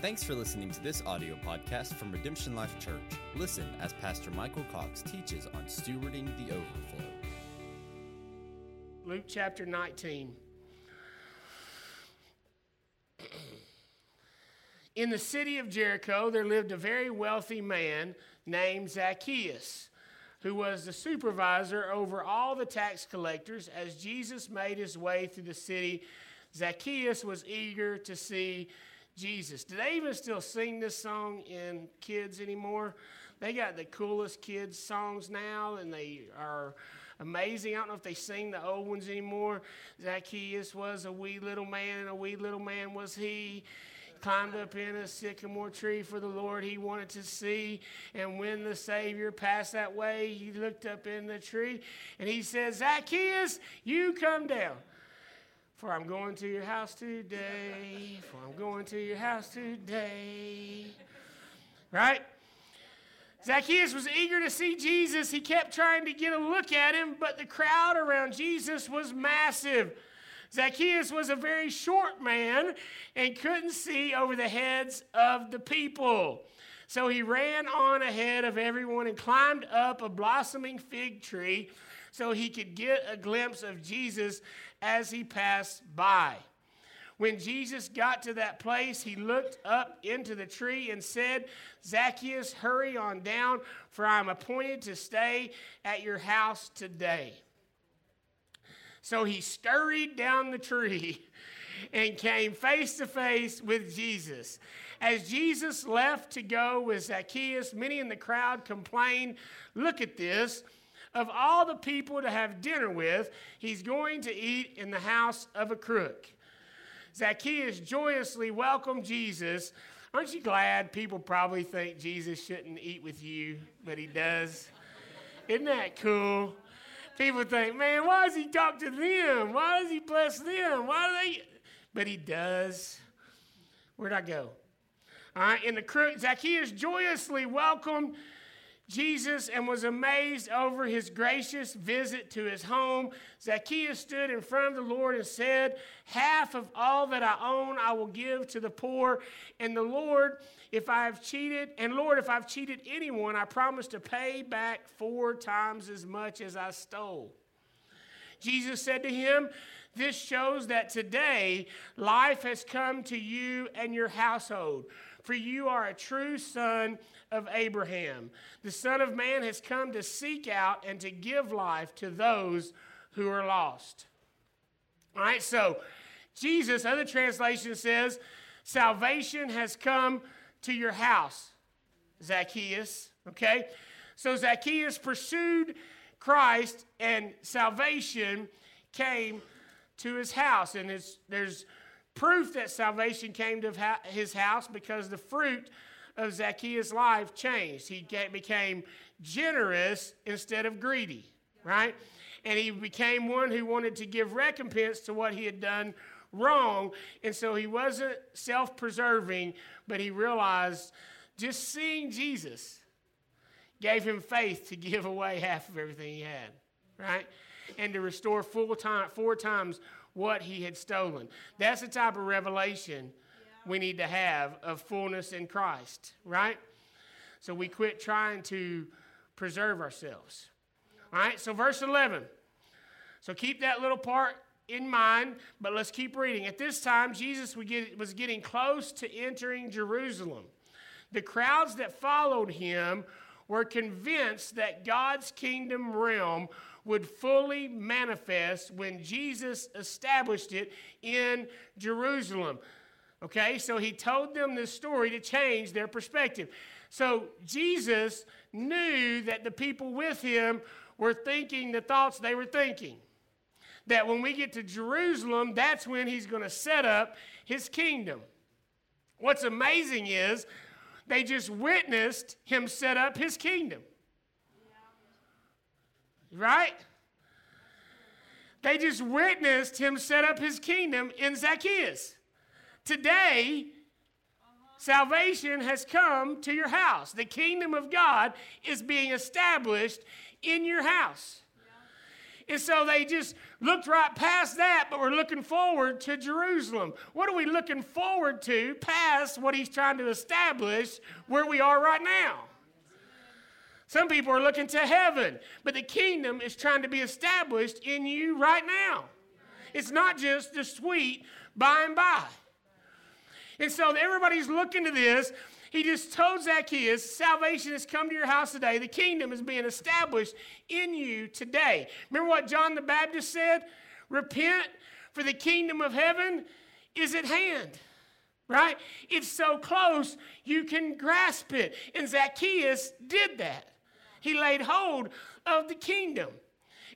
Thanks for listening to this audio podcast from Redemption Life Church. Listen as Pastor Michael Cox teaches on stewarding the overflow. Luke chapter 19. In the city of Jericho, there lived a very wealthy man named Zacchaeus, who was the supervisor over all the tax collectors. As Jesus made his way through the city, Zacchaeus was eager to see Jesus. Do they even still sing this song in kids anymore? They got the coolest kids songs now, and they are amazing. I don't know if they sing the old ones anymore. Zacchaeus was a wee little man, and a wee little man was he. Climbed up in a sycamore tree for the Lord he wanted to see. And when the Savior passed that way, he looked up in the tree and he said, Zacchaeus, you come down. For I'm going to your house today. For I'm going to your house today. Right? Zacchaeus was eager to see Jesus. He kept trying to get a look at him, but the crowd around Jesus was massive. Zacchaeus was a very short man and couldn't see over the heads of the people. So he ran on ahead of everyone and climbed up a blossoming fig tree so he could get a glimpse of Jesus as he passed by. When Jesus got to that place, he looked up into the tree and said, Zacchaeus, hurry on down, for I am appointed to stay at your house today. So he scurried down the tree and came face to face with Jesus. As Jesus left to go with Zacchaeus, many in the crowd complained, Look at this. Of all the people to have dinner with, he's going to eat in the house of a crook. Zacchaeus joyously welcomed Jesus. Aren't you glad people probably think Jesus shouldn't eat with you, but he does? Isn't that cool? People think, man, why does he talk to them? Why does he bless them? Why do they? But he does. Where'd I go? All right, in the crook, Zacchaeus joyously welcomed Jesus and was amazed over his gracious visit to his home. Zacchaeus stood in front of the Lord and said, Half of all that I own I will give to the poor. And the Lord, if I have cheated, and Lord, if I've cheated anyone, I promise to pay back four times as much as I stole. Jesus said to him, This shows that today life has come to you and your household for you are a true son of Abraham. The Son of Man has come to seek out and to give life to those who are lost. All right, so Jesus, other translation says, salvation has come to your house, Zacchaeus. Okay? So Zacchaeus pursued Christ and salvation came to his house. And there's proof that salvation came to his house because the fruit of Zacchaeus' life changed. He became generous instead of greedy, right? And he became one who wanted to give recompense to what he had done wrong. And so he wasn't self preserving, but he realized just seeing Jesus gave him faith to give away half of everything he had, right? And to restore full time, four times what he had stolen. That's the type of revelation we need to have of fullness in Christ, right? So we quit trying to preserve ourselves. All right, so verse 11. So keep that little part in mind, but let's keep reading. At this time, Jesus was getting close to entering Jerusalem. The crowds that followed him were convinced that God's kingdom realm would fully manifest when Jesus established it in Jerusalem. Okay, so he told them this story to change their perspective. So Jesus knew that the people with him were thinking the thoughts they were thinking. That when we get to Jerusalem, that's when he's going to set up his kingdom. What's amazing is they just witnessed him set up his kingdom. Right? They just witnessed him set up his kingdom in Zacchaeus. Today, salvation has come to your house. The kingdom of God is being established in your house. And so they just looked right past that, but we're looking forward to Jerusalem. What are we looking forward to past what he's trying to establish where we are right now? Some people are looking to heaven, but the kingdom is trying to be established in you right now. It's not just the sweet by and by. And so everybody's looking to this. He just told Zacchaeus, salvation has come to your house today. The kingdom is being established in you today. Remember what John the Baptist said? Repent, for the kingdom of heaven is at hand. Right? It's so close you can grasp it. And Zacchaeus did that. He laid hold of the kingdom.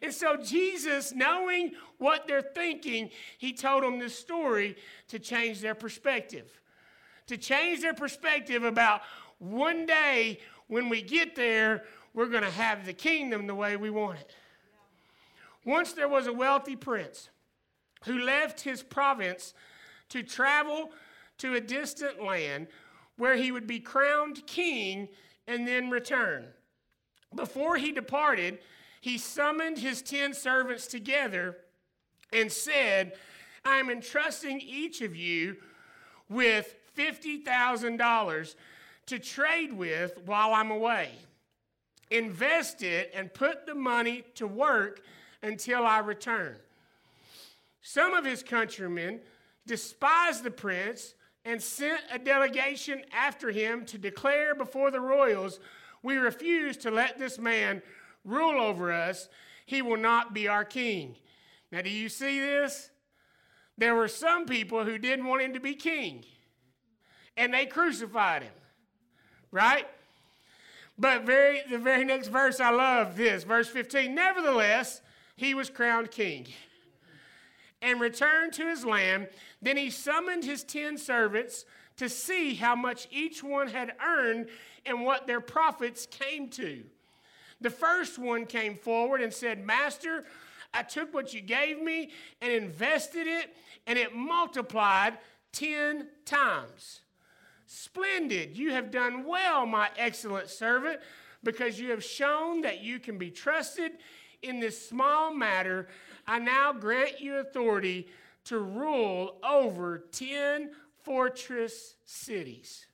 And so Jesus, knowing what they're thinking, he told them this story to change their perspective. To change their perspective about one day when we get there, we're going to have the kingdom the way we want it. Once there was a wealthy prince who left his province to travel to a distant land where he would be crowned king and then return. Before he departed, he summoned his ten servants together and said, I am entrusting each of you with $50,000 to trade with while I'm away. Invest it and put the money to work until I return. Some of his countrymen despised the prince and sent a delegation after him to declare before the royals, We refuse to let this man rule over us, he will not be our king. Now, do you see this? There were some people who didn't want him to be king, and they crucified him, right? But very, the very next verse, I love this. Verse 15 Nevertheless, he was crowned king and returned to his land. Then he summoned his ten servants to see how much each one had earned and what their profits came to. The first one came forward and said, Master, I took what you gave me and invested it, and it multiplied 10 times. Splendid. You have done well, my excellent servant, because you have shown that you can be trusted in this small matter. I now grant you authority to rule over 10 fortress cities.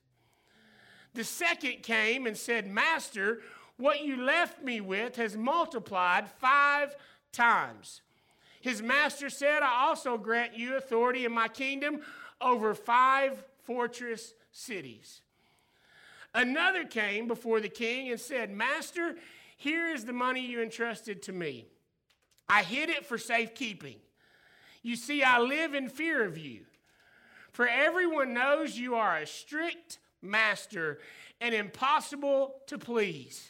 The second came and said, Master, what you left me with has multiplied five times. His master said, I also grant you authority in my kingdom over five fortress cities. Another came before the king and said, Master, here is the money you entrusted to me. I hid it for safekeeping. You see, I live in fear of you. For everyone knows you are a strict master and impossible to please.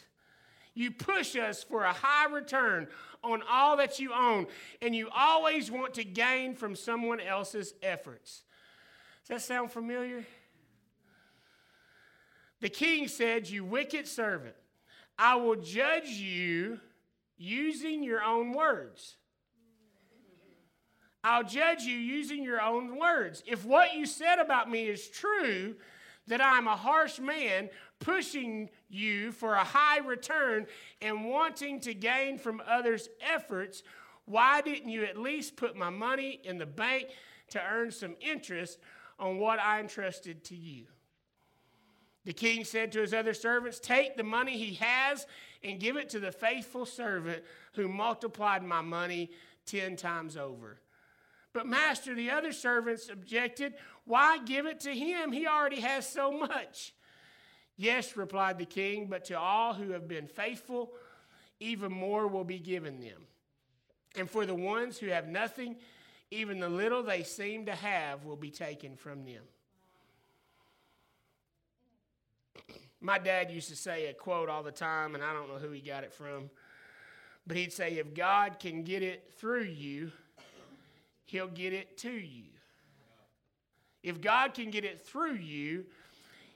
You push us for a high return on all that you own, and you always want to gain from someone else's efforts. Does that sound familiar? The king said, You wicked servant, I will judge you using your own words. I'll judge you using your own words. If what you said about me is true, that I'm a harsh man, pushing you for a high return and wanting to gain from others' efforts, why didn't you at least put my money in the bank to earn some interest on what I entrusted to you? The king said to his other servants, Take the money he has and give it to the faithful servant who multiplied my money ten times over. But, master, the other servants objected, Why give it to him? He already has so much. Yes, replied the king, but to all who have been faithful, even more will be given them. And for the ones who have nothing, even the little they seem to have will be taken from them. My dad used to say a quote all the time, and I don't know who he got it from, but he'd say, If God can get it through you, he'll get it to you. If God can get it through you,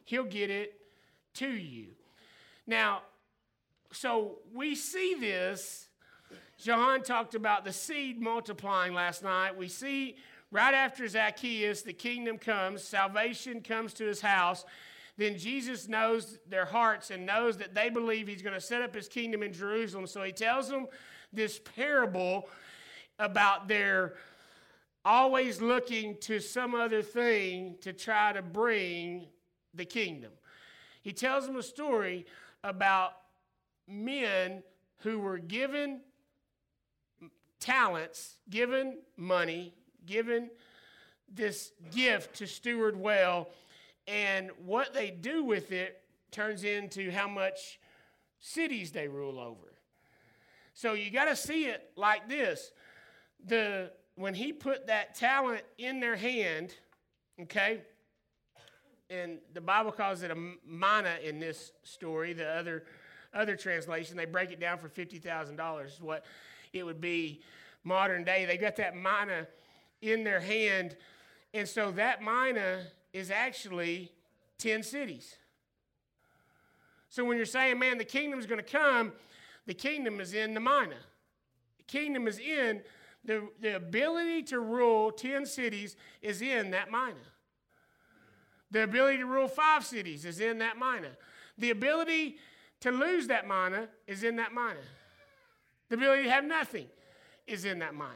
he'll get it to you. Now, so we see this. John talked about the seed multiplying last night. We see right after Zacchaeus, the kingdom comes, salvation comes to his house. Then Jesus knows their hearts and knows that they believe he's going to set up his kingdom in Jerusalem. So he tells them this parable about their always looking to some other thing to try to bring the kingdom. He tells them a story about men who were given talents, given money, given this gift to steward well, and what they do with it turns into how much cities they rule over. So you got to see it like this. The when he put that talent in their hand, okay, and the Bible calls it a mina in this story. The other other translation they break it down for fifty thousand dollars. What it would be modern day. They got that mina in their hand, and so that mina is actually ten cities. So when you're saying, "Man, the kingdom's going to come," the kingdom is in the mina. The kingdom is in the, the ability to rule 10 cities is in that mina. The ability to rule five cities is in that mina. The ability to lose that mina is in that mina. The ability to have nothing is in that mina.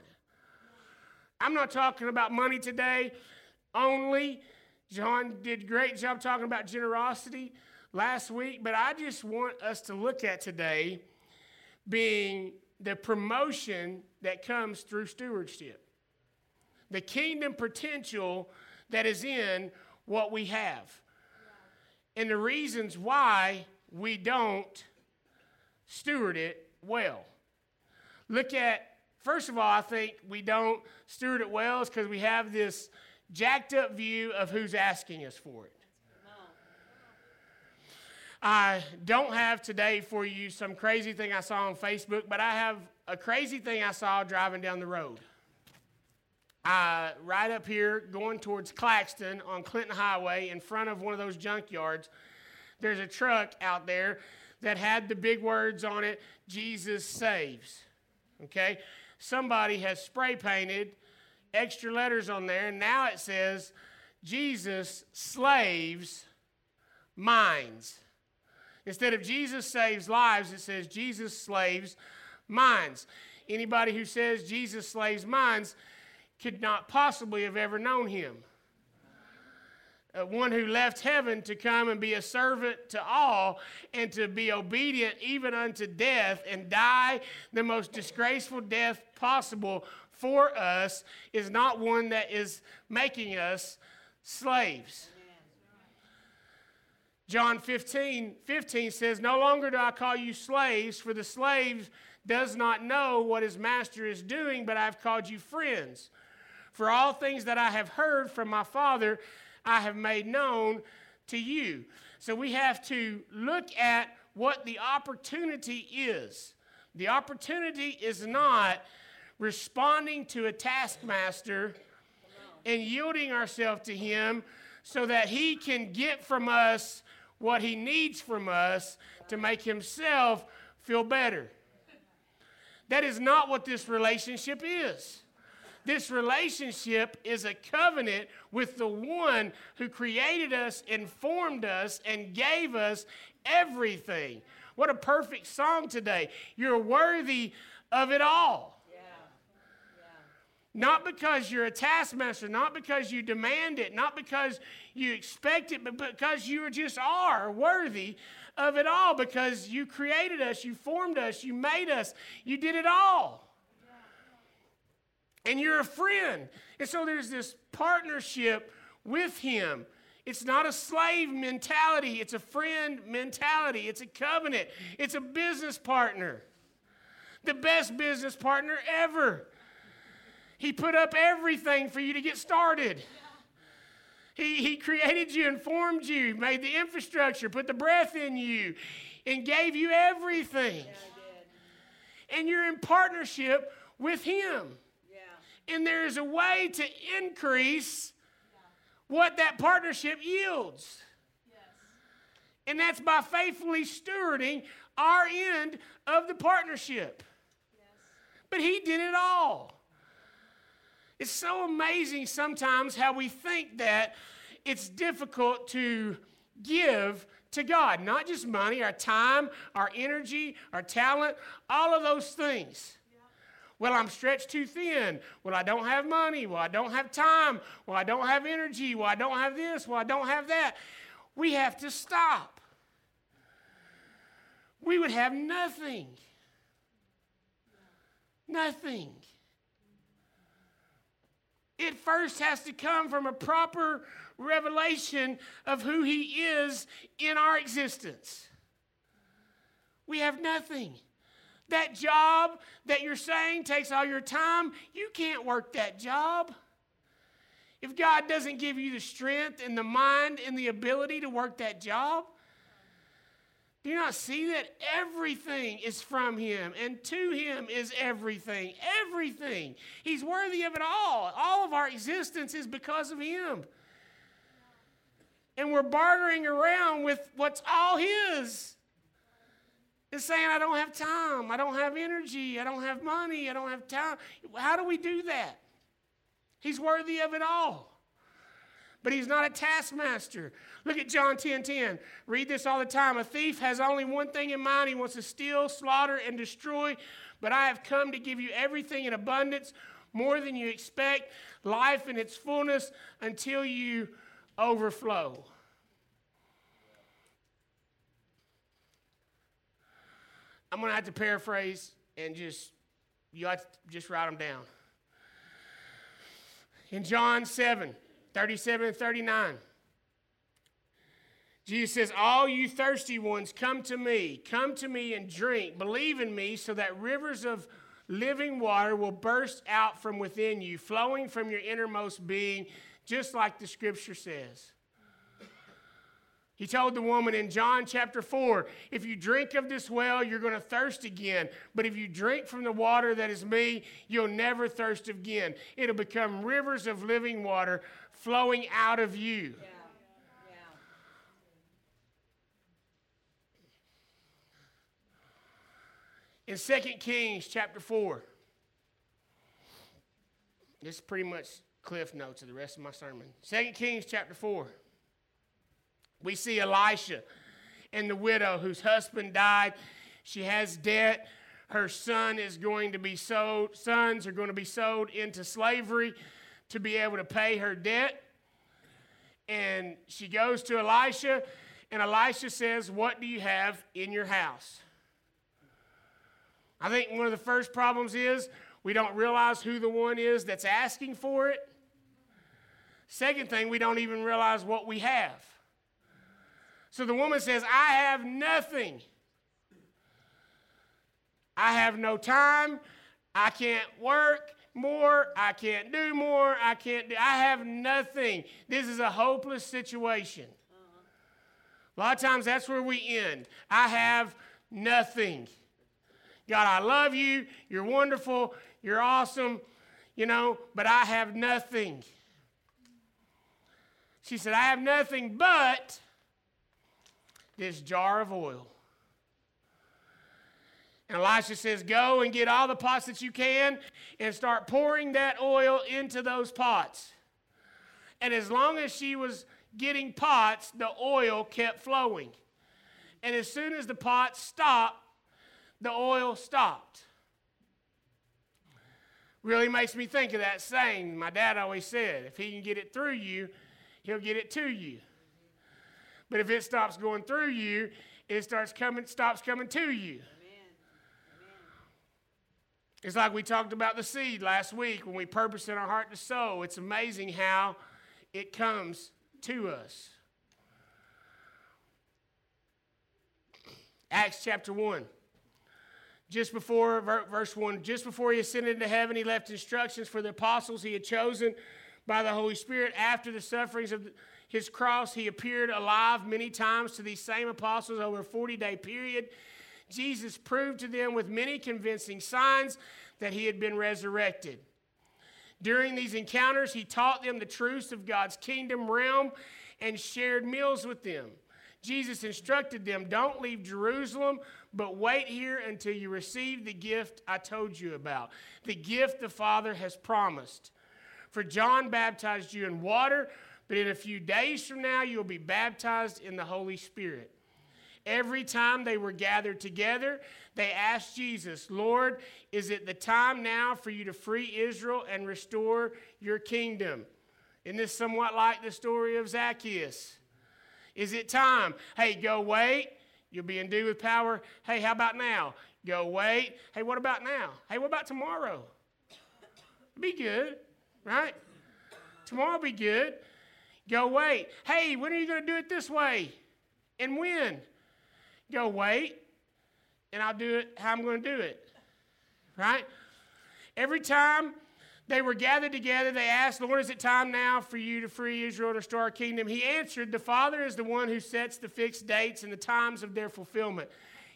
I'm not talking about money today only. John did a great job talking about generosity last week, but I just want us to look at today being the promotion that comes through stewardship, the kingdom potential that is in what we have, and the reasons why we don't steward it well. Look at, first of all, I think we don't steward it well because we have this jacked up view of who's asking us for it. I don't have today for you some crazy thing I saw on Facebook, but I have a crazy thing I saw driving down the road. Uh, right up here, going towards Claxton on Clinton Highway, in front of one of those junkyards, there's a truck out there that had the big words on it Jesus saves. Okay? Somebody has spray painted extra letters on there, and now it says Jesus slaves minds. Instead of Jesus saves lives, it says Jesus slaves minds. Anybody who says Jesus slaves minds could not possibly have ever known him. Uh, one who left heaven to come and be a servant to all and to be obedient even unto death and die the most disgraceful death possible for us is not one that is making us slaves. John 15, 15 says, No longer do I call you slaves, for the slave does not know what his master is doing, but I've called you friends. For all things that I have heard from my Father, I have made known to you. So we have to look at what the opportunity is. The opportunity is not responding to a taskmaster and yielding ourselves to him so that he can get from us what he needs from us to make himself feel better. That is not what this relationship is. This relationship is a covenant with the one who created us, informed us, and gave us everything. What a perfect song today. You're worthy of it all. Not because you're a taskmaster, not because you demand it, not because you expect it, but because you just are worthy of it all because you created us, you formed us, you made us, you did it all. And you're a friend. And so there's this partnership with Him. It's not a slave mentality, it's a friend mentality, it's a covenant, it's a business partner. The best business partner ever. He put up everything for you to get started. He, he created you and formed you, made the infrastructure, put the breath in you, and gave you everything. Yeah, and you're in partnership with Him. Yeah. And there's a way to increase yeah. what that partnership yields. Yes. And that's by faithfully stewarding our end of the partnership. Yes. But He did it all. It's so amazing sometimes how we think that it's difficult to give to God. Not just money, our time, our energy, our talent, all of those things. Well, I'm stretched too thin. Well, I don't have money. Well, I don't have time. Well, I don't have energy. Well, I don't have this. Well, I don't have that. We have to stop. We would have nothing. Nothing. It first has to come from a proper revelation of who He is in our existence. We have nothing. That job that you're saying takes all your time, you can't work that job. If God doesn't give you the strength and the mind and the ability to work that job, do you not see that everything is from Him and to Him is everything? Everything. He's worthy of it all. All of our existence is because of Him. And we're bartering around with what's all His is saying, I don't have time, I don't have energy, I don't have money, I don't have time. How do we do that? He's worthy of it all. But he's not a taskmaster. Look at John 10 10. Read this all the time. A thief has only one thing in mind he wants to steal, slaughter, and destroy. But I have come to give you everything in abundance, more than you expect, life in its fullness until you overflow. I'm going to have to paraphrase and just, you have to just write them down. In John 7, 37 and 39, Jesus says, All you thirsty ones, come to me. Come to me and drink. Believe in me so that rivers of living water will burst out from within you, flowing from your innermost being, just like the scripture says. He told the woman in John chapter 4 if you drink of this well, you're going to thirst again. But if you drink from the water that is me, you'll never thirst again. It'll become rivers of living water flowing out of you. Yeah. In 2 Kings chapter 4, this is pretty much cliff notes of the rest of my sermon. 2 Kings chapter 4. We see Elisha and the widow whose husband died. She has debt. Her son is going to be sold, sons are going to be sold into slavery to be able to pay her debt. And she goes to Elisha, and Elisha says, What do you have in your house? I think one of the first problems is we don't realize who the one is that's asking for it. Second thing, we don't even realize what we have. So the woman says, I have nothing. I have no time. I can't work more. I can't do more. I can't do. I have nothing. This is a hopeless situation. A lot of times that's where we end. I have nothing. God, I love you. You're wonderful. You're awesome. You know, but I have nothing. She said, I have nothing but this jar of oil. And Elisha says, Go and get all the pots that you can and start pouring that oil into those pots. And as long as she was getting pots, the oil kept flowing. And as soon as the pots stopped, the oil stopped. Really makes me think of that saying my dad always said if he can get it through you, he'll get it to you. But if it stops going through you, it starts coming, stops coming to you. It's like we talked about the seed last week when we purpose in our heart to sow. It's amazing how it comes to us. Acts chapter 1. Just before, verse 1, just before he ascended into heaven, he left instructions for the apostles he had chosen by the Holy Spirit after the sufferings of his cross, he appeared alive many times to these same apostles over a 40 day period. Jesus proved to them with many convincing signs that he had been resurrected. During these encounters, he taught them the truths of God's kingdom realm and shared meals with them. Jesus instructed them don't leave Jerusalem, but wait here until you receive the gift I told you about, the gift the Father has promised. For John baptized you in water but in a few days from now, you'll be baptized in the Holy Spirit. Every time they were gathered together, they asked Jesus, Lord, is it the time now for you to free Israel and restore your kingdom? Isn't this somewhat like the story of Zacchaeus? Is it time? Hey, go wait. You'll be endued with power. Hey, how about now? Go wait. Hey, what about now? Hey, what about tomorrow? Be good, right? Tomorrow be good. Go wait. Hey, when are you going to do it this way? And when? Go wait, and I'll do it how I'm going to do it. Right? Every time they were gathered together, they asked, Lord, is it time now for you to free Israel to restore our kingdom? He answered, The Father is the one who sets the fixed dates and the times of their fulfillment.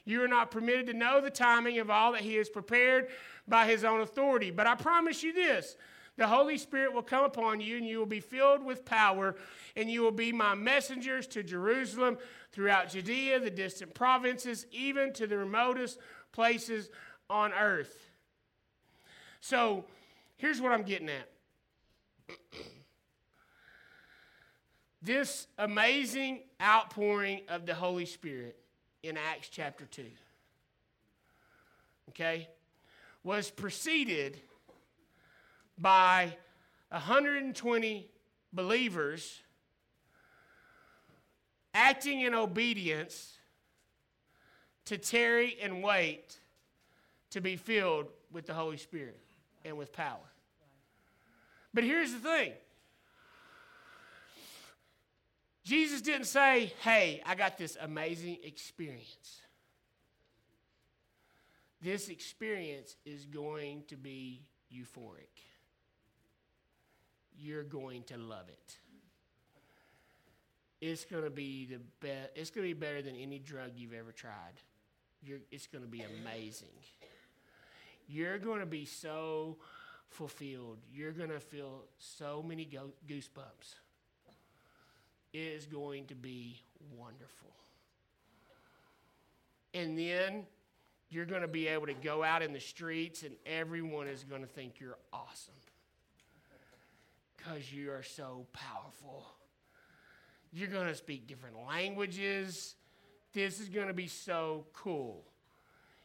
You are not permitted to know the timing of all that He has prepared by His own authority. But I promise you this the Holy Spirit will come upon you, and you will be filled with power, and you will be my messengers to Jerusalem, throughout Judea, the distant provinces, even to the remotest places on earth. So here's what I'm getting at. this amazing outpouring of the Holy Spirit in Acts chapter 2, okay, was preceded by 120 believers acting in obedience to tarry and wait to be filled with the Holy Spirit and with power. But here's the thing Jesus didn't say, Hey, I got this amazing experience. This experience is going to be euphoric. You're going to love it it's going to be the best. It's going to be better than any drug you've ever tried. You're, it's going to be amazing. You're going to be so fulfilled. You're going to feel so many go- goosebumps. It is going to be wonderful. And then you're going to be able to go out in the streets, and everyone is going to think you're awesome because you are so powerful. You're going to speak different languages. This is going to be so cool.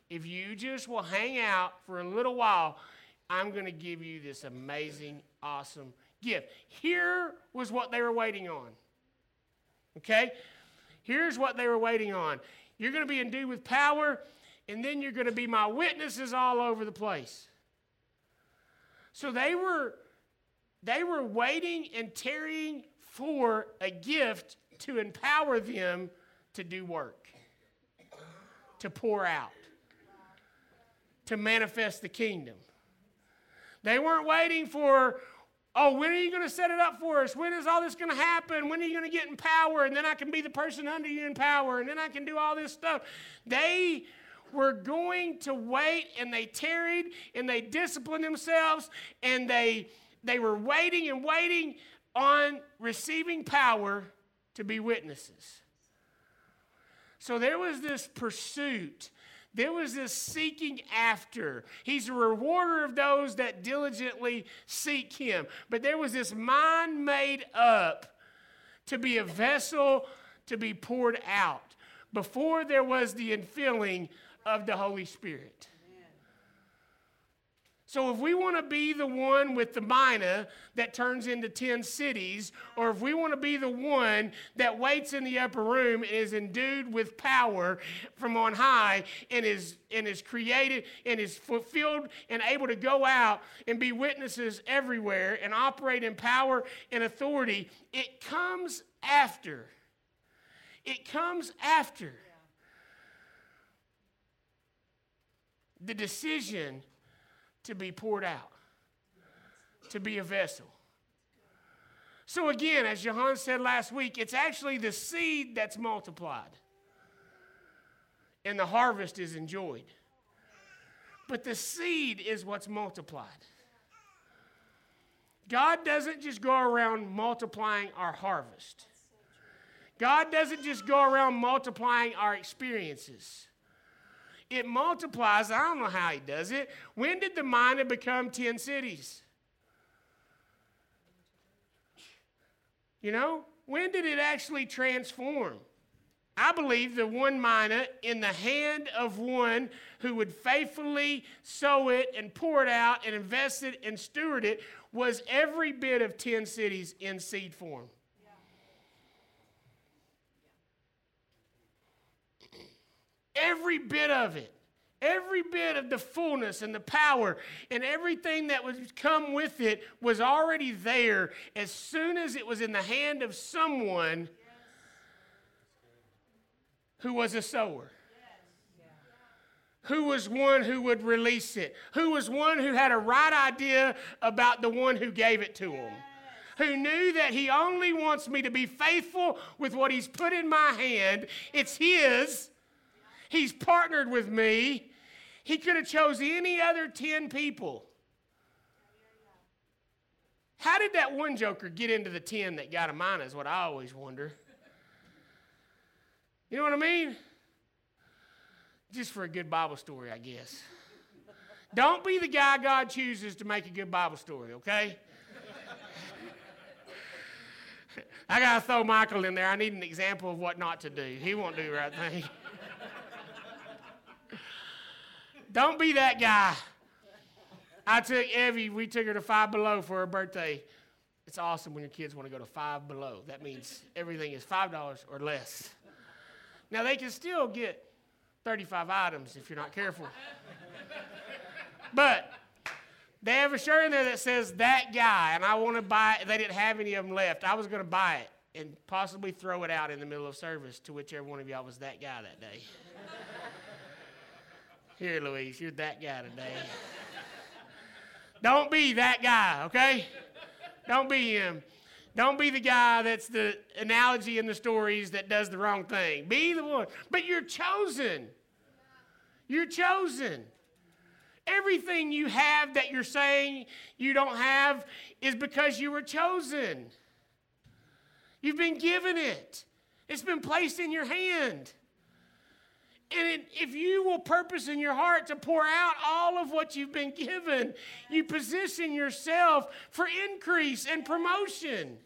If you just will hang out for a little while, I'm going to give you this amazing, awesome gift. Here was what they were waiting on. Okay? Here's what they were waiting on. You're going to be endued with power, and then you're going to be my witnesses all over the place. So they were they were waiting and tarrying for a gift to empower them to do work, to pour out, to manifest the kingdom. They weren't waiting for, oh, when are you going to set it up for us? When is all this going to happen? When are you going to get in power? And then I can be the person under you in power, and then I can do all this stuff. They were going to wait, and they tarried, and they disciplined themselves, and they they were waiting and waiting on receiving power to be witnesses. So there was this pursuit. There was this seeking after. He's a rewarder of those that diligently seek him. But there was this mind made up to be a vessel to be poured out before there was the infilling of the Holy Spirit. So, if we want to be the one with the mina that turns into 10 cities, or if we want to be the one that waits in the upper room and is endued with power from on high and is, and is created and is fulfilled and able to go out and be witnesses everywhere and operate in power and authority, it comes after. It comes after. The decision to be poured out, to be a vessel. So, again, as Johan said last week, it's actually the seed that's multiplied, and the harvest is enjoyed. But the seed is what's multiplied. God doesn't just go around multiplying our harvest. God doesn't just go around multiplying our experiences. It multiplies. I don't know how he does it. When did the mina become 10 cities? You know, when did it actually transform? I believe the one mina in the hand of one who would faithfully sow it and pour it out and invest it and steward it was every bit of 10 cities in seed form. Every bit of it. Every bit of the fullness and the power and everything that would come with it was already there as soon as it was in the hand of someone who was a sower. Who was one who would release it? Who was one who had a right idea about the one who gave it to him? Who knew that he only wants me to be faithful with what he's put in my hand. It's his. He's partnered with me. He could have chose any other 10 people. How did that one joker get into the 10 that got a mina is what I always wonder. You know what I mean? Just for a good Bible story, I guess. Don't be the guy God chooses to make a good Bible story, okay? I got to throw Michael in there. I need an example of what not to do. He won't do the right thing. Don't be that guy. I took Evie, we took her to Five Below for her birthday. It's awesome when your kids want to go to Five Below. That means everything is $5 or less. Now, they can still get 35 items if you're not careful. but they have a shirt in there that says that guy, and I want to buy it. They didn't have any of them left. I was going to buy it and possibly throw it out in the middle of service to whichever one of y'all was that guy that day. Here, Louise, you're that guy today. Don't be that guy, okay? Don't be him. Don't be the guy that's the analogy in the stories that does the wrong thing. Be the one. But you're chosen. You're chosen. Everything you have that you're saying you don't have is because you were chosen. You've been given it, it's been placed in your hand. And if you will purpose in your heart to pour out all of what you've been given, you position yourself for increase and promotion.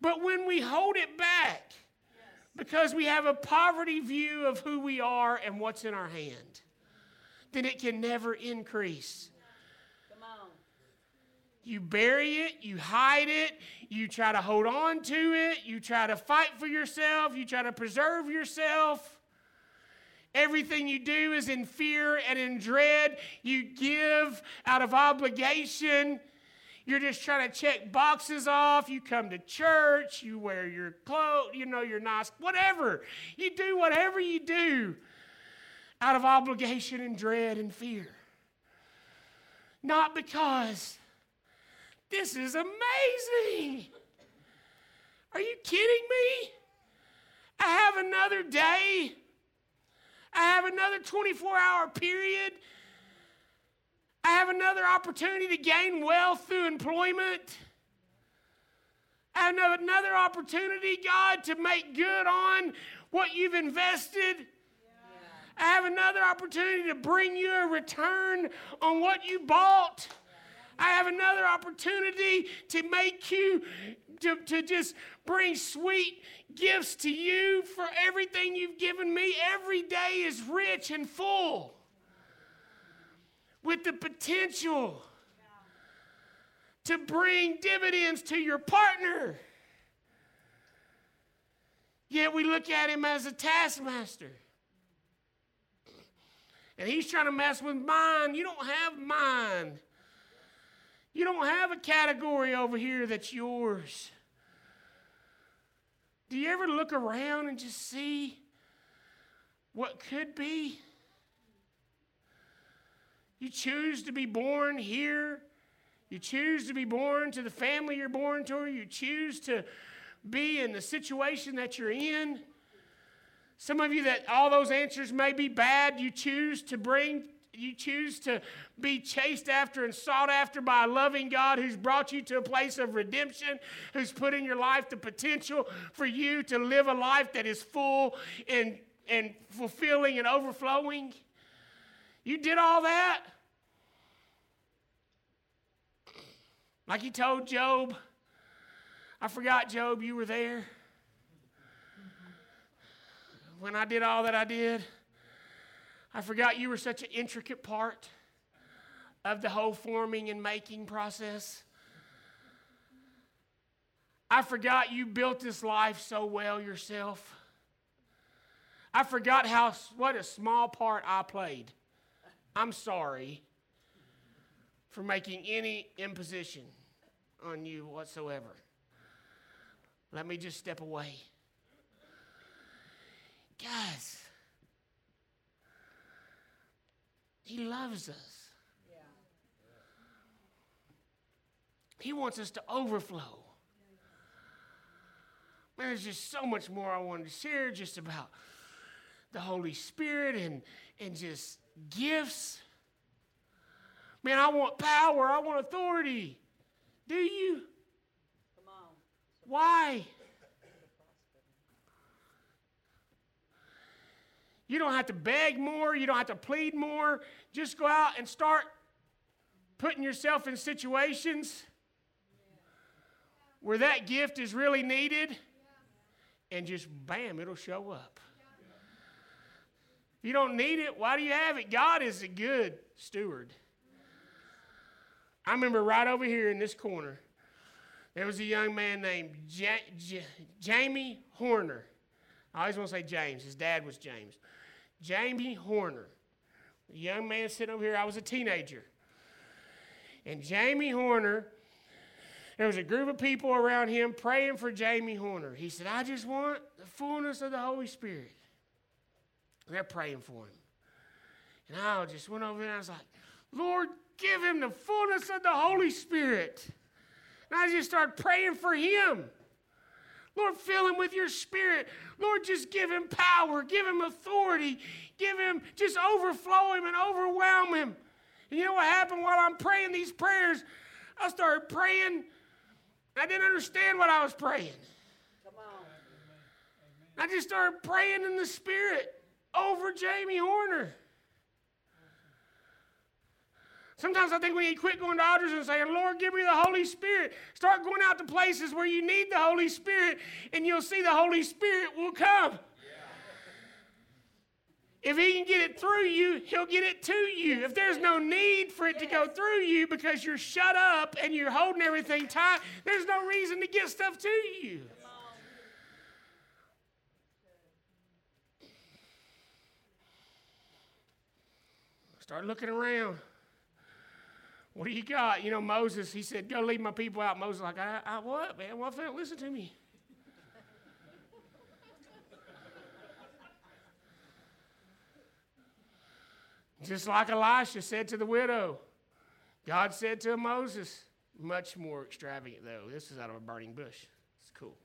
But when we hold it back because we have a poverty view of who we are and what's in our hand, then it can never increase. You bury it, you hide it, you try to hold on to it, you try to fight for yourself, you try to preserve yourself. Everything you do is in fear and in dread. You give out of obligation. You're just trying to check boxes off. You come to church, you wear your clothes, you know, you're nice, whatever. You do whatever you do out of obligation and dread and fear. Not because this is amazing. Are you kidding me? I have another day. I have another 24 hour period I have another opportunity to gain wealth through employment. I have another opportunity, God, to make good on what you've invested. Yeah. I have another opportunity to bring you a return on what you bought. I have another opportunity to make you, to, to just bring sweet gifts to you for everything you've given me. Every day is rich and full with the potential to bring dividends to your partner. Yet we look at him as a taskmaster. And he's trying to mess with mine. You don't have mine. You don't have a category over here that's yours. Do you ever look around and just see what could be? You choose to be born here. You choose to be born to the family you're born to. You choose to be in the situation that you're in. Some of you that all those answers may be bad, you choose to bring, you choose to be chased after and sought after by a loving God who's brought you to a place of redemption, who's put in your life the potential for you to live a life that is full and, and fulfilling and overflowing. You did all that. Like he told Job, I forgot, Job, you were there. when I did all that I did, I forgot you were such an intricate part of the whole forming and making process. I forgot you built this life so well yourself. I forgot how what a small part I played. I'm sorry for making any imposition on you whatsoever. Let me just step away. Guys, He loves us. He wants us to overflow. Man, there's just so much more I wanted to share just about the Holy Spirit and, and just gifts. Man, I want power, I want authority. Do you? Come on. Why? You don't have to beg more, you don't have to plead more. Just go out and start putting yourself in situations where that gift is really needed, and just bam, it'll show up. If you don't need it, why do you have it? God is a good steward. I remember right over here in this corner, there was a young man named J- J- Jamie Horner. I always want to say James. His dad was James. Jamie Horner. A young man sitting over here. I was a teenager. And Jamie Horner there was a group of people around him praying for Jamie Horner. He said, I just want the fullness of the Holy Spirit. And they're praying for him. And I just went over there and I was like, Lord, give him the fullness of the Holy Spirit. And I just started praying for him. Lord, fill him with your spirit. Lord, just give him power, give him authority, give him, just overflow him and overwhelm him. And you know what happened while I'm praying these prayers? I started praying I didn't understand what I was praying. Come on. I just started praying in the Spirit over Jamie Horner. Sometimes I think we need to quit going to altars and saying, Lord, give me the Holy Spirit. Start going out to places where you need the Holy Spirit, and you'll see the Holy Spirit will come. If he can get it through you, he'll get it to you. If there's no need for it to go through you because you're shut up and you're holding everything tight, there's no reason to get stuff to you. Start looking around. What do you got? You know, Moses, he said, Go lead my people out. Moses, like, I, I what, man? What? Listen to me. Just like Elisha said to the widow, God said to Moses, much more extravagant though. This is out of a burning bush. It's cool.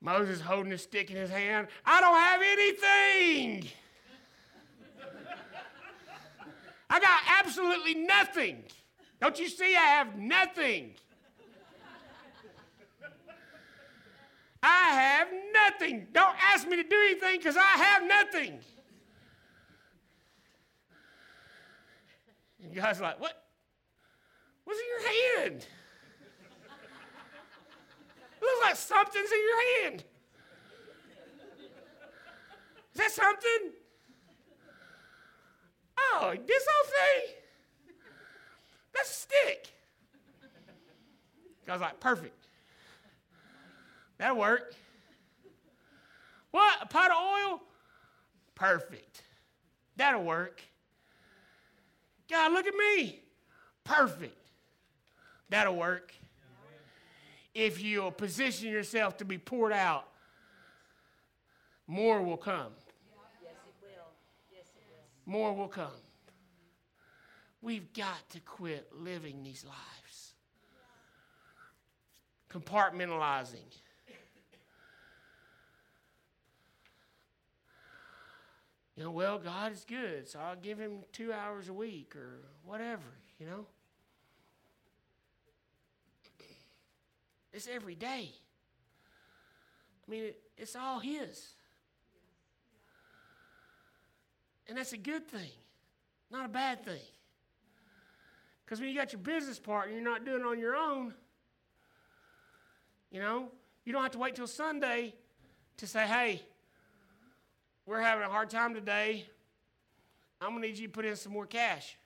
Moses holding a stick in his hand. I don't have anything. I got absolutely nothing. Don't you see? I have nothing. I have nothing. Don't ask me to do anything because I have nothing. And God's like, What? What's in your hand? It looks like something's in your hand. Is that something? Oh, this whole thing? That's a stick. God's like, perfect. That'll work. What? A pot of oil? Perfect. That'll work. God, look at me. Perfect. That'll work. If you'll position yourself to be poured out, more will come. Yes, it will. Yes, it will. More will come. We've got to quit living these lives, compartmentalizing. You know, well, God is good, so I'll give him two hours a week or whatever, you know? It's every day. I mean, it, it's all His. And that's a good thing, not a bad thing. Because when you got your business partner, you're not doing it on your own. You know, you don't have to wait till Sunday to say, hey, we're having a hard time today. I'm going to need you to put in some more cash.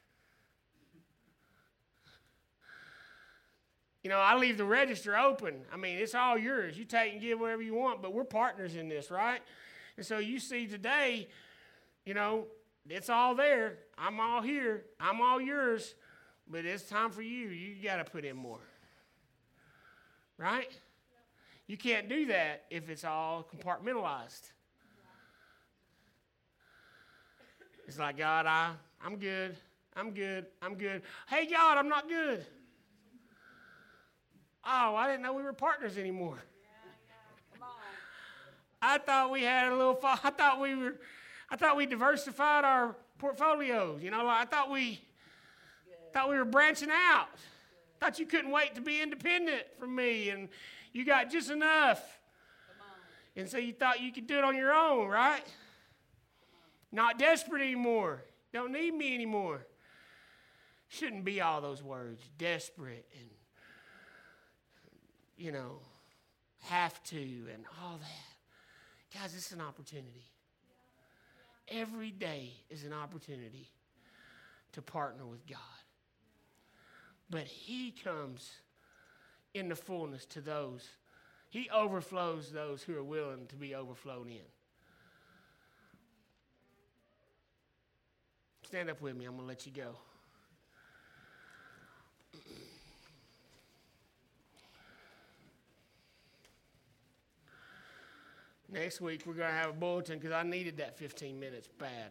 You know, I leave the register open. I mean, it's all yours. You take and give whatever you want, but we're partners in this, right? And so you see today, you know, it's all there. I'm all here. I'm all yours. But it's time for you. You got to put in more. Right? You can't do that if it's all compartmentalized. It's like, God, I, I'm good. I'm good. I'm good. Hey, God, I'm not good. Oh, I didn't know we were partners anymore. I thought we had a little. Fall. I thought we were. I thought we diversified our portfolios. You know, I thought we thought we were branching out. Thought you couldn't wait to be independent from me, and you got just enough. And so you thought you could do it on your own, right? Not desperate anymore. Don't need me anymore. Shouldn't be all those words desperate and you know, have to and all that. Guys, it's an opportunity. Every day is an opportunity to partner with God. But He comes in the fullness to those, He overflows those who are willing to be overflowed in. Stand up with me, I'm going to let you go. Next week, we're going to have a bulletin because I needed that 15 minutes bad.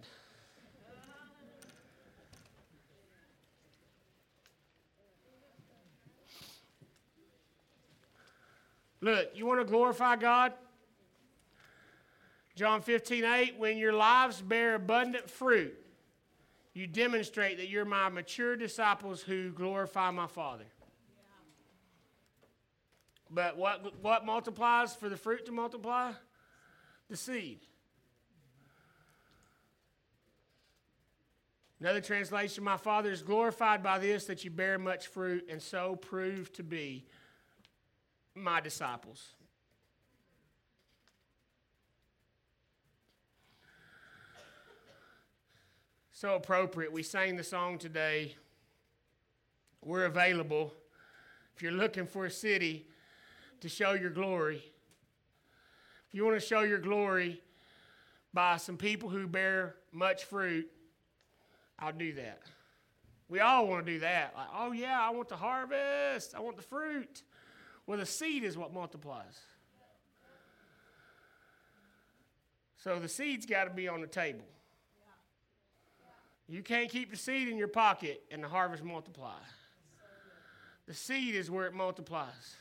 Look, you want to glorify God? John 15, 8, when your lives bear abundant fruit, you demonstrate that you're my mature disciples who glorify my Father. But what, what multiplies for the fruit to multiply? The seed. Another translation My Father is glorified by this that you bear much fruit and so prove to be my disciples. So appropriate. We sang the song today. We're available. If you're looking for a city to show your glory, you want to show your glory by some people who bear much fruit, I'll do that. We all want to do that. Like, oh, yeah, I want the harvest, I want the fruit. Well, the seed is what multiplies. So the seed's got to be on the table. You can't keep the seed in your pocket and the harvest multiply. The seed is where it multiplies.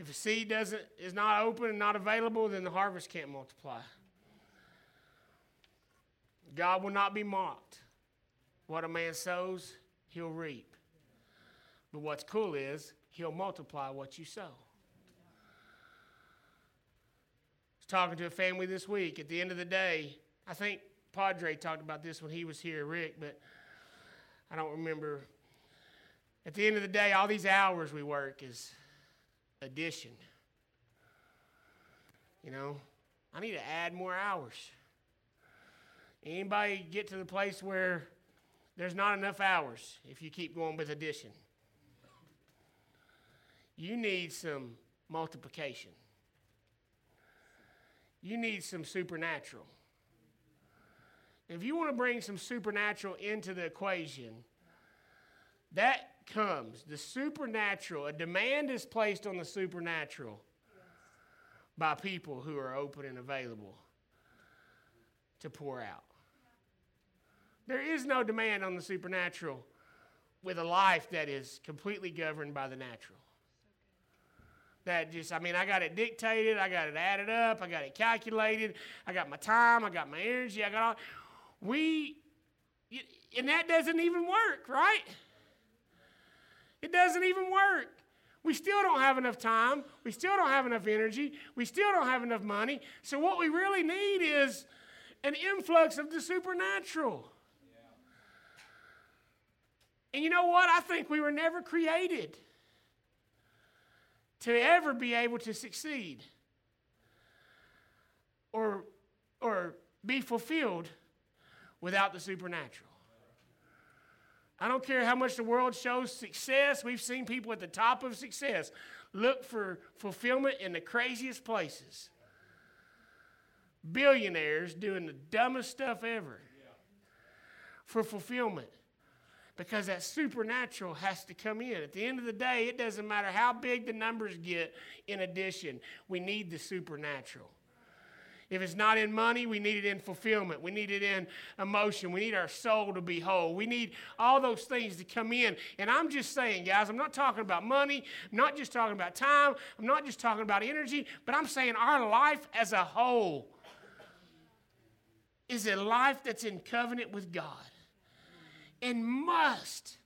If a seed doesn't is not open and not available, then the harvest can't multiply. God will not be mocked. What a man sows, he'll reap. But what's cool is he'll multiply what you sow. I was talking to a family this week. At the end of the day, I think Padre talked about this when he was here, Rick, but I don't remember. At the end of the day, all these hours we work is addition. You know, I need to add more hours. Anybody get to the place where there's not enough hours if you keep going with addition? You need some multiplication. You need some supernatural. If you want to bring some supernatural into the equation, that comes, the supernatural, a demand is placed on the supernatural by people who are open and available to pour out. There is no demand on the supernatural with a life that is completely governed by the natural. That just, I mean, I got it dictated, I got it added up, I got it calculated, I got my time, I got my energy, I got all. We, and that doesn't even work, right? It doesn't even work. We still don't have enough time. We still don't have enough energy. We still don't have enough money. So, what we really need is an influx of the supernatural. Yeah. And you know what? I think we were never created to ever be able to succeed or, or be fulfilled without the supernatural. I don't care how much the world shows success. We've seen people at the top of success look for fulfillment in the craziest places. Billionaires doing the dumbest stuff ever for fulfillment because that supernatural has to come in. At the end of the day, it doesn't matter how big the numbers get in addition, we need the supernatural. If it's not in money, we need it in fulfillment. We need it in emotion. We need our soul to be whole. We need all those things to come in. And I'm just saying, guys, I'm not talking about money. I'm not just talking about time. I'm not just talking about energy, but I'm saying our life as a whole is a life that's in covenant with God and must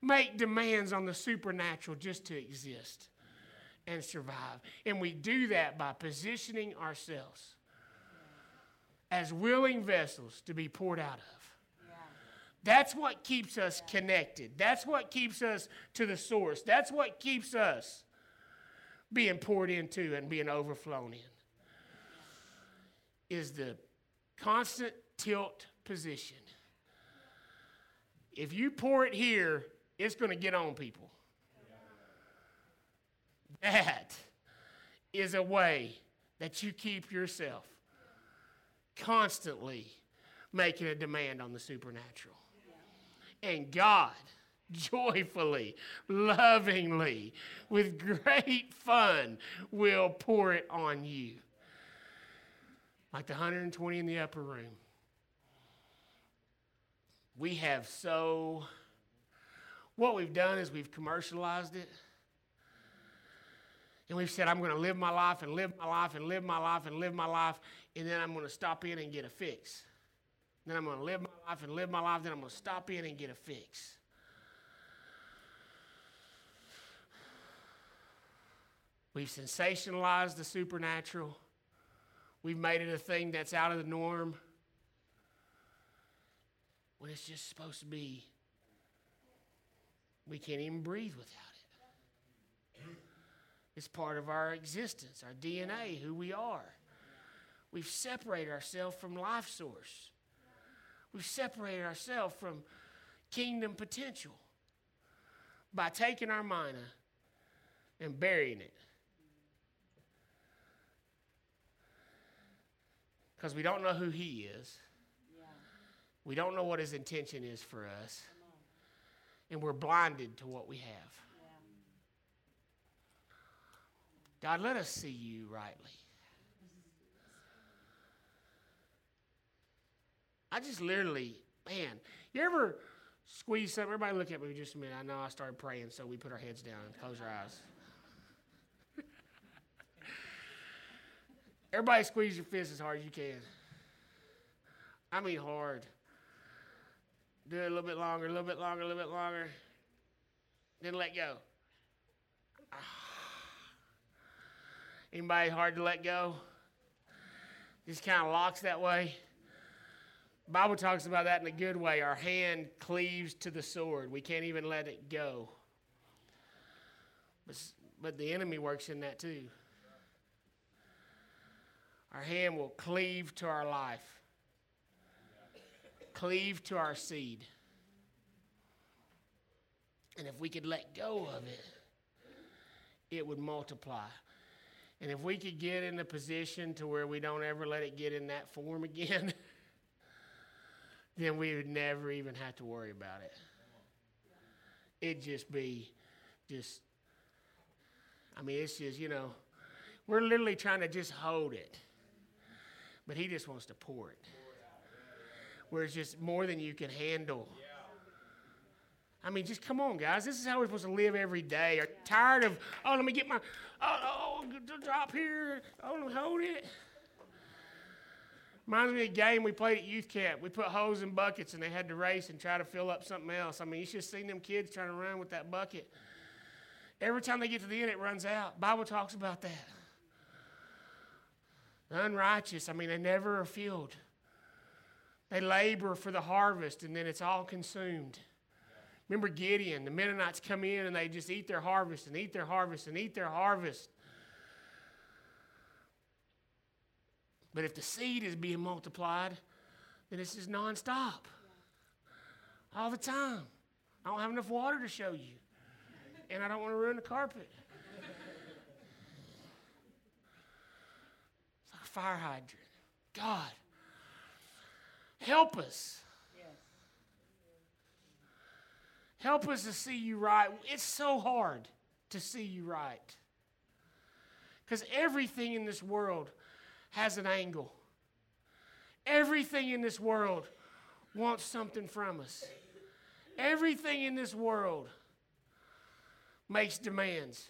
make demands on the supernatural just to exist and survive. And we do that by positioning ourselves as willing vessels to be poured out of. That's what keeps us connected. That's what keeps us to the source. That's what keeps us being poured into and being overflown in. Is the constant tilt position. If you pour it here, it's going to get on people. That is a way that you keep yourself constantly making a demand on the supernatural. And God joyfully, lovingly, with great fun will pour it on you. Like the 120 in the upper room. We have so, what we've done is we've commercialized it. And we've said, I'm going to live my life and live my life and live my life and live my life, and then I'm going to stop in and get a fix. Then I'm going to live my life and live my life, then I'm going to stop in and get a fix. We've sensationalized the supernatural. We've made it a thing that's out of the norm when it's just supposed to be. We can't even breathe without it. It's part of our existence, our DNA, who we are. We've separated ourselves from life source. We've separated ourselves from kingdom potential by taking our mina and burying it. Because we don't know who He is. We don't know what His intention is for us. And we're blinded to what we have. God, let us see you rightly. I just literally, man, you ever squeeze something? Everybody look at me just a minute. I know I started praying, so we put our heads down and close our eyes. Everybody squeeze your fist as hard as you can. I mean hard. Do it a little bit longer, a little bit longer, a little bit longer. Then let go. Ah. Anybody hard to let go? Just kind of locks that way. Bible talks about that in a good way. Our hand cleaves to the sword. We can't even let it go. But, but the enemy works in that too. Our hand will cleave to our life, cleave to our seed. And if we could let go of it, it would multiply. And if we could get in a position to where we don't ever let it get in that form again, then we would never even have to worry about it. It'd just be just, I mean, it's just, you know, we're literally trying to just hold it. But he just wants to pour it. Where it's just more than you can handle. I mean, just come on, guys. This is how we're supposed to live every day. Are tired of, oh, let me get my, oh, drop here. Oh, hold it. Reminds me of a game we played at youth camp. We put hose in buckets and they had to race and try to fill up something else. I mean, you should have seen them kids trying to run with that bucket. Every time they get to the end, it runs out. Bible talks about that. The unrighteous, I mean, they never are filled. They labor for the harvest and then it's all consumed. Remember Gideon, the Midianites come in and they just eat their harvest and eat their harvest and eat their harvest. But if the seed is being multiplied, then it's just nonstop. All the time. I don't have enough water to show you. And I don't want to ruin the carpet. It's like a fire hydrant. God, help us. Help us to see you right. It's so hard to see you right. Because everything in this world has an angle. Everything in this world wants something from us. Everything in this world makes demands.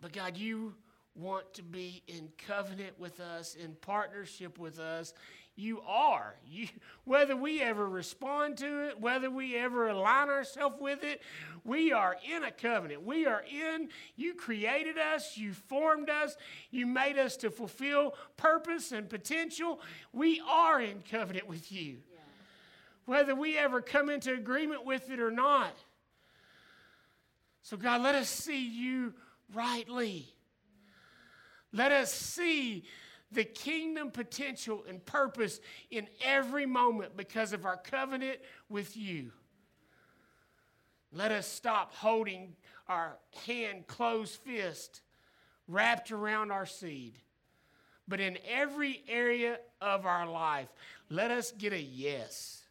But God, you want to be in covenant with us, in partnership with us. You are. You, whether we ever respond to it, whether we ever align ourselves with it, we are in a covenant. We are in, you created us, you formed us, you made us to fulfill purpose and potential. We are in covenant with you. Whether we ever come into agreement with it or not. So, God, let us see you rightly. Let us see the kingdom potential and purpose in every moment because of our covenant with you. Let us stop holding our hand closed fist wrapped around our seed. But in every area of our life, let us get a yes.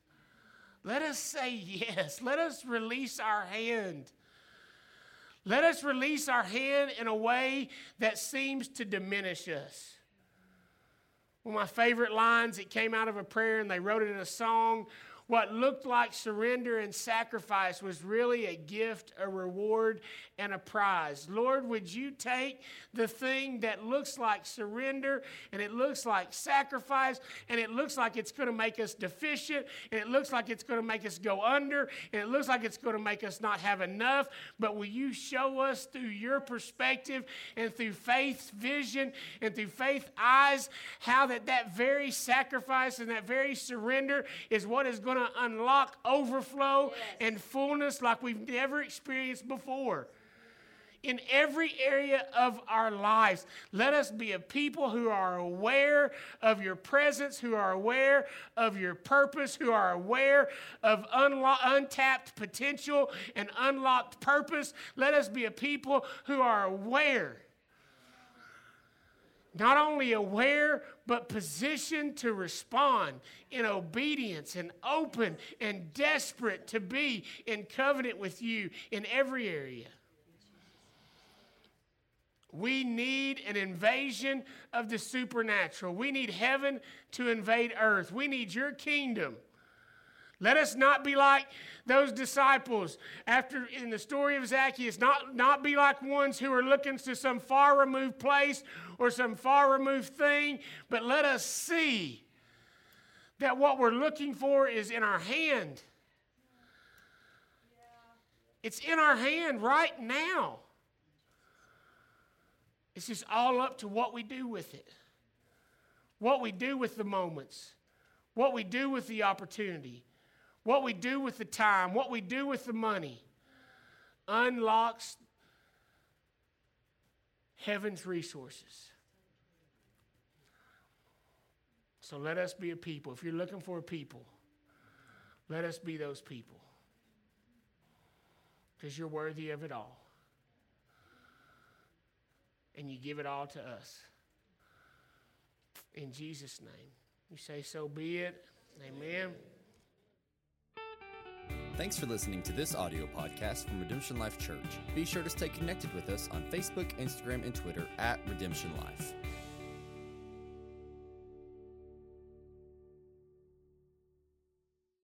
Let us say yes. Let us release our hand let us release our hand in a way that seems to diminish us. One of my favorite lines, it came out of a prayer and they wrote it in a song what looked like surrender and sacrifice was really a gift, a reward, and a prize. Lord, would you take the thing that looks like surrender and it looks like sacrifice and it looks like it's going to make us deficient and it looks like it's going to make us go under and it looks like it's going to make us not have enough, but will you show us through your perspective and through faith's vision and through faith eyes how that that very sacrifice and that very surrender is what is going to to unlock overflow yes. and fullness like we've never experienced before. In every area of our lives, let us be a people who are aware of your presence, who are aware of your purpose, who are aware of unlo- untapped potential and unlocked purpose. Let us be a people who are aware not only aware, but positioned to respond in obedience and open and desperate to be in covenant with you in every area. We need an invasion of the supernatural. We need heaven to invade earth. We need your kingdom let us not be like those disciples after in the story of Zacchaeus, not, not be like ones who are looking to some far removed place or some far removed thing, but let us see that what we're looking for is in our hand. It's in our hand right now. It's just all up to what we do with it, what we do with the moments, what we do with the opportunity what we do with the time, what we do with the money, unlocks heaven's resources. So let us be a people. If you're looking for a people, let us be those people. Because you're worthy of it all. And you give it all to us. In Jesus' name. You say, so be it. Amen. Thanks for listening to this audio podcast from Redemption Life Church. Be sure to stay connected with us on Facebook, Instagram, and Twitter at Redemption Life.